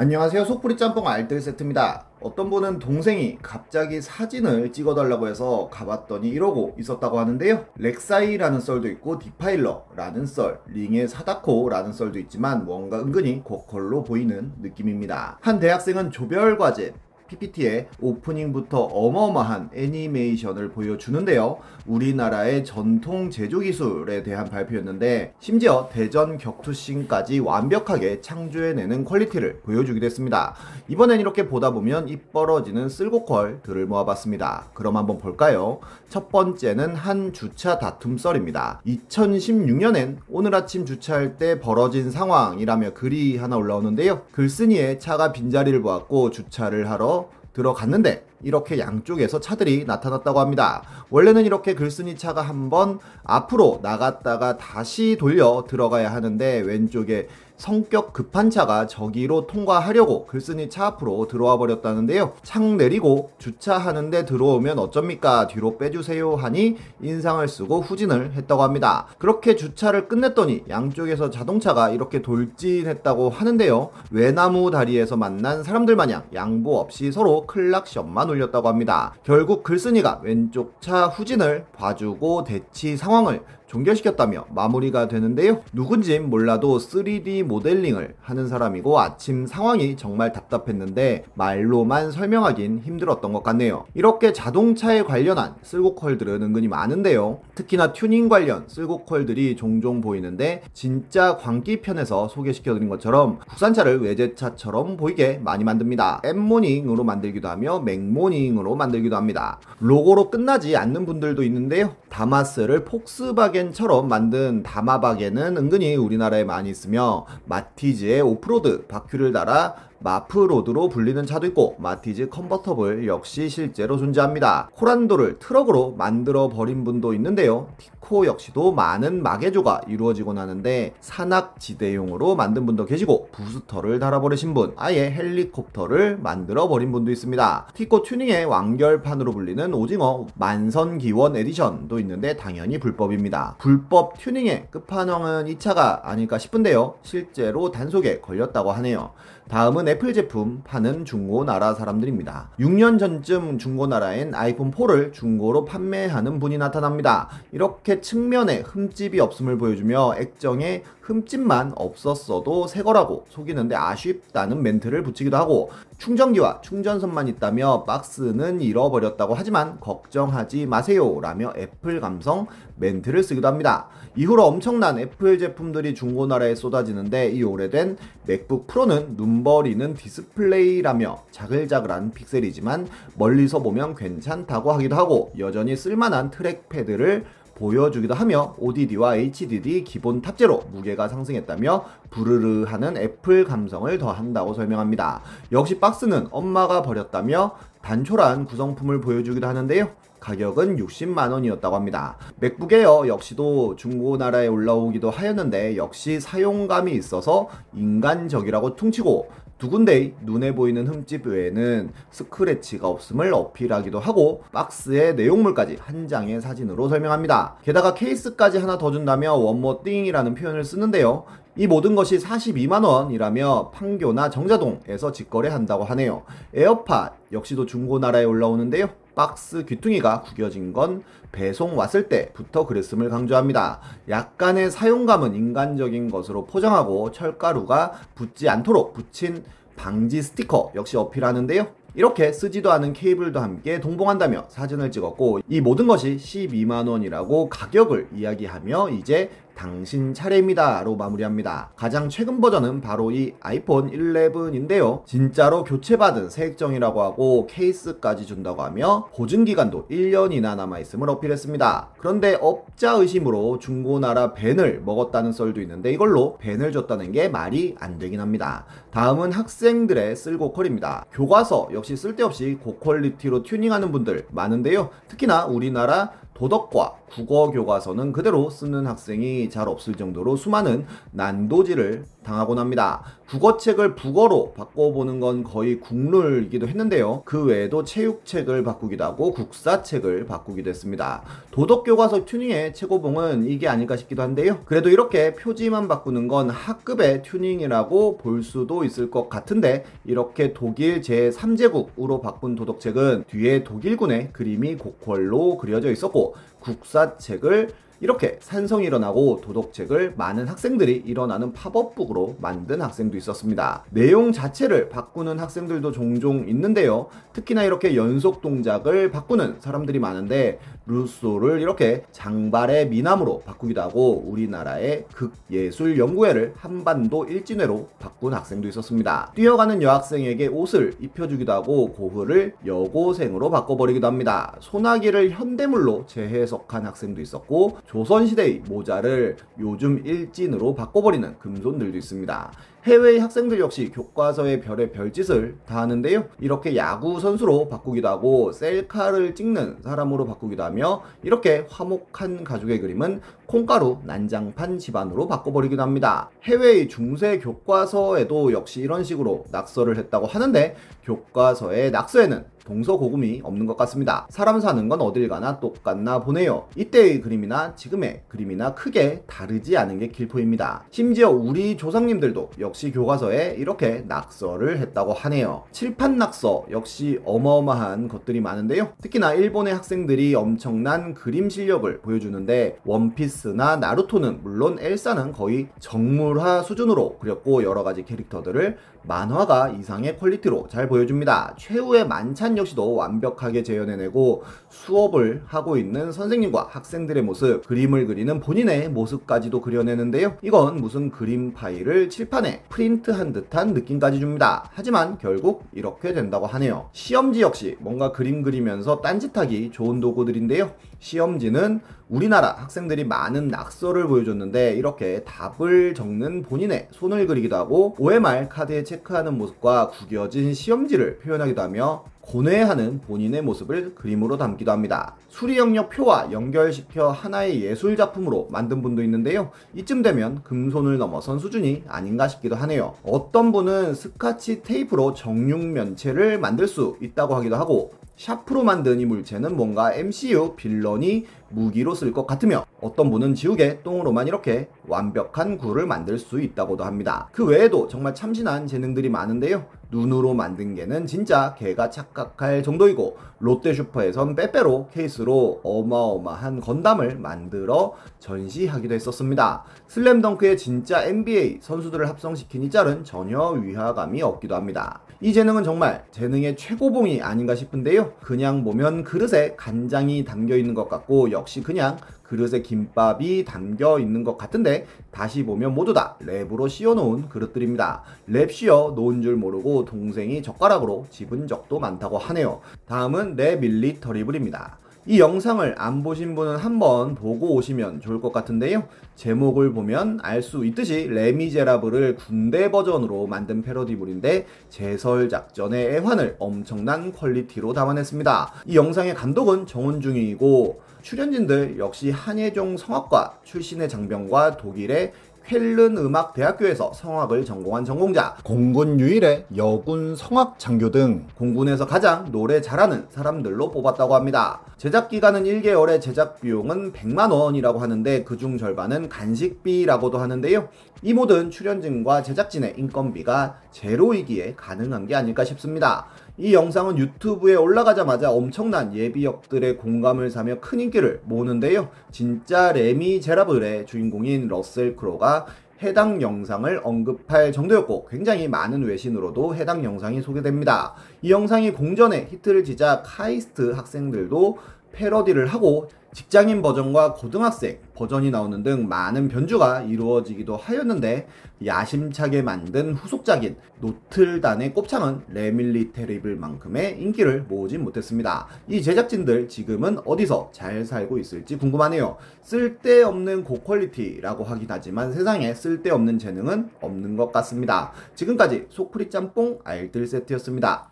안녕하세요. 속풀이 짬뽕 알뜰 세트입니다. 어떤 분은 동생이 갑자기 사진을 찍어달라고 해서 가봤더니 이러고 있었다고 하는데요. 렉사이라는 썰도 있고 디파일러라는 썰 링의 사다코라는 썰도 있지만 뭔가 은근히 고퀄로 보이는 느낌입니다. 한 대학생은 조별 과제 PPT에 오프닝부터 어마어마한 애니메이션을 보여주는데요. 우리나라의 전통 제조 기술에 대한 발표였는데 심지어 대전 격투씬까지 완벽하게 창조해내는 quality를 보여주기도 했습니다. 이번엔 이렇게 보다 보면 입 벌어지는 쓸고퀄들을 모아봤습니다. 그럼 한번 볼까요? 첫 번째는 한 주차 다툼 썰입니다. 2016년엔 오늘 아침 주차할 때 벌어진 상황이라며 글이 하나 올라오는데요. 글쓴이의 차가 빈자리를 보았고 주차를 하러 들어갔는데 이렇게 양쪽에서 차들이 나타났다고 합니다. 원래는 이렇게 글쓴이 차가 한번 앞으로 나갔다가 다시 돌려 들어가야 하는데 왼쪽에 성격 급한 차가 저기로 통과하려고 글쓴이 차 앞으로 들어와 버렸다는데요. 창 내리고 주차하는데 들어오면 어쩝니까? 뒤로 빼주세요 하니 인상을 쓰고 후진을 했다고 합니다. 그렇게 주차를 끝냈더니 양쪽에서 자동차가 이렇게 돌진했다고 하는데요. 외나무 다리에서 만난 사람들 마냥 양보 없이 서로 클락션만 울렸다고 합니다. 결국 글쓴이가 왼쪽 차 후진을 봐주고 대치 상황을 종결시켰다며 마무리가 되는데요. 누군진 몰라도 3D 모델링을 하는 사람이고 아침 상황이 정말 답답했는데 말로만 설명하긴 힘들었던 것 같네요. 이렇게 자동차에 관련한 쓸고퀄들은 은근히 많은데요. 특히나 튜닝 관련 쓸고퀄들이 종종 보이는데 진짜 광기 편에서 소개시켜드린 것처럼 국산차를 외제차처럼 보이게 많이 만듭니다. 엠모닝으로 만들기도 하며 맥모닝으로 만들기도 합니다. 로고로 끝나지 않는 분들도 있는데요. 다마스를 폭스바겐 바겐처럼 만든 다마바겐은 은근히 우리나라에 많이 있으며 마티즈의 오프로드 바퀴를 달아 마프로드로 불리는 차도 있고 마티즈 컨버터블 역시 실제로 존재합니다. 코란도를 트럭으로 만들어 버린 분도 있는데요. 티코 역시도 많은 마개조가 이루어지곤 하는데 산악지대용으로 만든 분도 계시고 부스터를 달아버리신 분, 아예 헬리콥터를 만들어 버린 분도 있습니다. 티코 튜닝의 완결판으로 불리는 오징어 만선기원 edition도 있는데 당연히 불법입니다. 불법 튜닝의 끝판왕은 이 차가 아닐까 싶은데요. 실제로 단속에 걸렸다고 하네요. 다음은 애플 제품 파는 중고나라 사람들입니다. 6년 전쯤 중고나라엔 아이폰 4를 중고로 판매하는 분이 나타납니다. 이렇게 측면에 흠집이 없음을 보여주며 액정에 흠집만 없었어도 새 거라고 속이는데 아쉽다는 멘트를 붙이기도 하고 충전기와 충전선만 있다며 박스는 잃어버렸다고 하지만 걱정하지 마세요 라며 애플 감성 멘트를 쓰기도 합니다. 이후로 엄청난 애플 제품들이 중고나라에 쏟아지는데 이 오래된 맥북 프로는 눈 버리는 디스플레이라며 자글자글한 픽셀이지만 멀리서 보면 괜찮다고 하기도 하고 여전히 쓸만한 trackpad를 보여주기도 하며 ODD와 HDD 기본 탑재로 무게가 상승했다며 부르르 하는 애플 감성을 더한다고 설명합니다. 역시 박스는 엄마가 버렸다며 단촐한 구성품을 보여주기도 하는데요. 가격은 60만 원이었다고 합니다. 맥북 에어 역시도 중고나라에 올라오기도 하였는데 역시 사용감이 있어서 인간적이라고 퉁치고 두 군데의 눈에 보이는 흠집 외에는 스크래치가 없음을 어필하기도 하고 박스의 내용물까지 한 장의 사진으로 설명합니다. 게다가 케이스까지 하나 더 준다며 one more thing이라는 표현을 쓰는데요. 이 모든 것이 42만원이라며 판교나 정자동에서 직거래한다고 하네요. 에어팟 역시도 중고나라에 올라오는데요. 박스 귀퉁이가 구겨진 건 배송 왔을 때부터 그랬음을 강조합니다. 약간의 사용감은 인간적인 것으로 포장하고 철가루가 붙지 않도록 붙인 방지 스티커 역시 어필하는데요. 이렇게 쓰지도 않은 케이블도 함께 동봉한다며 사진을 찍었고 이 모든 것이 12만원이라고 가격을 이야기하며 이제 당신 차례입니다로 마무리합니다. 가장 최근 버전은 바로 이 아이폰 11인데요. 진짜로 교체받은 새 액정이라고 하고 케이스까지 준다고 하며 보증 기간도 1년이나 남아 있음을 어필했습니다. 그런데 업자 의심으로 중고나라 벤을 먹었다는 썰도 있는데 이걸로 벤을 줬다는 게 말이 안 되긴 합니다. 다음은 학생들의 쓸고퀄입니다. 교과서 역시 쓸데없이 고퀄리티로 튜닝하는 분들 많은데요. 특히나 우리나라 도덕과 국어 교과서는 그대로 쓰는 학생이 잘 없을 정도로 수많은 난도질을 당하곤 합니다. 국어책을 국어로 바꿔보는 건 거의 국룰이기도 했는데요. 그 외에도 체육책을 바꾸기도 하고 국사책을 바꾸기도 했습니다. 도덕교과서 튜닝의 최고봉은 이게 아닐까 싶기도 한데요. 그래도 이렇게 표지만 바꾸는 건 학급의 튜닝이라고 볼 수도 있을 것 같은데 이렇게 독일 제3제국으로 바꾼 도덕책은 뒤에 독일군의 그림이 곡컬로 그려져 있었 고 국사책을 이렇게 산성이 일어나고 도덕책을 많은 학생들이 일어나는 팝업북으로 만든 학생도 있었습니다. 내용 자체를 바꾸는 학생들도 종종 있는데요. 특히나 이렇게 연속 동작을 바꾸는 사람들이 많은데 루소를 이렇게 장발의 미남으로 바꾸기도 하고 우리나라의 극예술연구회를 한반도 일진회로 바꾼 학생도 있었습니다. 뛰어가는 여학생에게 옷을 입혀주기도 하고 고흐를 여고생으로 바꿔버리기도 합니다. 소나기를 현대물로 재해석한 학생도 있었고 조선시대의 모자를 요즘 일진으로 바꿔버리는 금손들도 있습니다. 해외의 학생들 역시 교과서의 별의 별짓을 다 하는데요. 이렇게 야구 선수로 바꾸기도 하고 셀카를 찍는 사람으로 바꾸기도 하며 이렇게 화목한 가족의 그림은 콩가루 난장판 집안으로 바꿔버리기도 합니다. 해외의 중세 교과서에도 역시 이런 식으로 낙서를 했다고 하는데 교과서의 낙서에는 동서고금이 없는 것 같습니다. 사람 사는 건 어딜 가나 똑같나 보네요. 이때의 그림이나 지금의 그림이나 크게 다르지 않은 게 길포입니다. 심지어 우리 조상님들도 역시 교과서에 이렇게 낙서를 했다고 하네요. 칠판 낙서 역시 어마어마한 것들이 많은데요. 특히나 일본의 학생들이 엄청난 그림 실력을 보여주는데 원피스나 나루토는 물론 엘사는 거의 정물화 수준으로 그렸고 여러 가지 캐릭터들을 만화가 이상의 퀄리티로 잘 보여줍니다. 최후의 만찬 역시도 완벽하게 재현해내고 수업을 하고 있는 선생님과 학생들의 모습, 그림을 그리는 본인의 모습까지도 그려내는데요. 이건 무슨 그림 파일을 칠판에 프린트한 듯한 느낌까지 줍니다. 하지만 결국 이렇게 된다고 하네요. 시험지 역시 뭔가 그림 그리면서 딴짓하기 좋은 도구들인데요. 시험지는 우리나라 학생들이 많은 낙서를 보여줬는데 이렇게 답을 적는 본인의 손을 그리기도 하고 OMR 카드에 체크하는 모습과 구겨진 시험지를 표현하기도 하며 고뇌하는 본인의 모습을 그림으로 담기도 합니다. 수리 영역 표와 연결시켜 하나의 예술 작품으로 만든 분도 있는데요. 이쯤 되면 금손을 넘어선 수준이 아닌가 싶기도 하네요. 어떤 분은 스카치 테이프로 정육 면체를 만들 수 있다고 하기도 하고 샤프로 만든 이 물체는 뭔가 MCU 빌런이 무기로 쓸 것 같으며 어떤 분은 지우개 똥으로만 이렇게 완벽한 굴을 만들 수 있다고도 합니다. 그 외에도 정말 참신한 재능들이 많은데요. 눈으로 만든 개는 진짜 개가 착각할 정도이고 롯데슈퍼에선 빼빼로 케이스로 어마어마한 건담을 만들어 전시하기도 했었습니다. 슬램덩크의 진짜 NBA 선수들을 합성시킨 이 짤은 전혀 위화감이 없기도 합니다. 이 재능은 정말 재능의 최고봉이 아닌가 싶은데요. 그냥 보면 그릇에 간장이 담겨 있는 것 같고 역시 그냥 그릇에 김밥이 담겨 있는 것 같은데 다시 보면 모두 다 랩으로 씌워놓은 그릇들입니다. 랩 씌워 놓은 줄 모르고 동생이 젓가락으로 집은 적도 많다고 하네요. 다음은 레밀리터리블입니다. 이 영상을 안 보신 분은 한번 보고 오시면 좋을 것 같은데요. 제목을 보면 알 수 있듯이 레미제라블을 군대 버전으로 만든 패러디물인데 제설 작전의 애환을 엄청난 퀄리티로 담아냈습니다. 이 영상의 감독은 정원중이고 출연진들 역시 한예종 성악과 출신의 장병과 독일의 헬른 음악 대학교에서 성악을 전공한 전공자, 공군 유일의 여군 성악 장교 등 공군에서 가장 노래 잘하는 사람들로 뽑았다고 합니다. 제작 기간은 1개월에 제작 비용은 100만 원이라고 하는데 그중 절반은 간식비라고도 하는데요. 이 모든 출연진과 제작진의 인건비가 제로이기에 가능한 게 아닐까 싶습니다. 이 영상은 유튜브에 올라가자마자 엄청난 예비역들의 공감을 사며 큰 인기를 모으는데요. 진짜 레미 제라블의 주인공인 러셀 크로가 해당 영상을 언급할 정도였고 굉장히 많은 외신으로도 해당 영상이 소개됩니다. 이 영상이 공전의 히트를 치자 카이스트 학생들도 패러디를 하고 직장인 버전과 고등학생 버전이 나오는 등 많은 변주가 이루어지기도 하였는데 야심차게 만든 후속작인 노틀담의 곱창은 레밀리터리블만큼의 인기를 모으지 못했습니다. 이 제작진들 지금은 어디서 잘 살고 있을지 궁금하네요. 쓸데없는 고퀄리티라고 하긴 하지만 세상에 쓸데없는 재능은 없는 것 같습니다. 지금까지 소프리 짬뽕 알뜰 세트였습니다.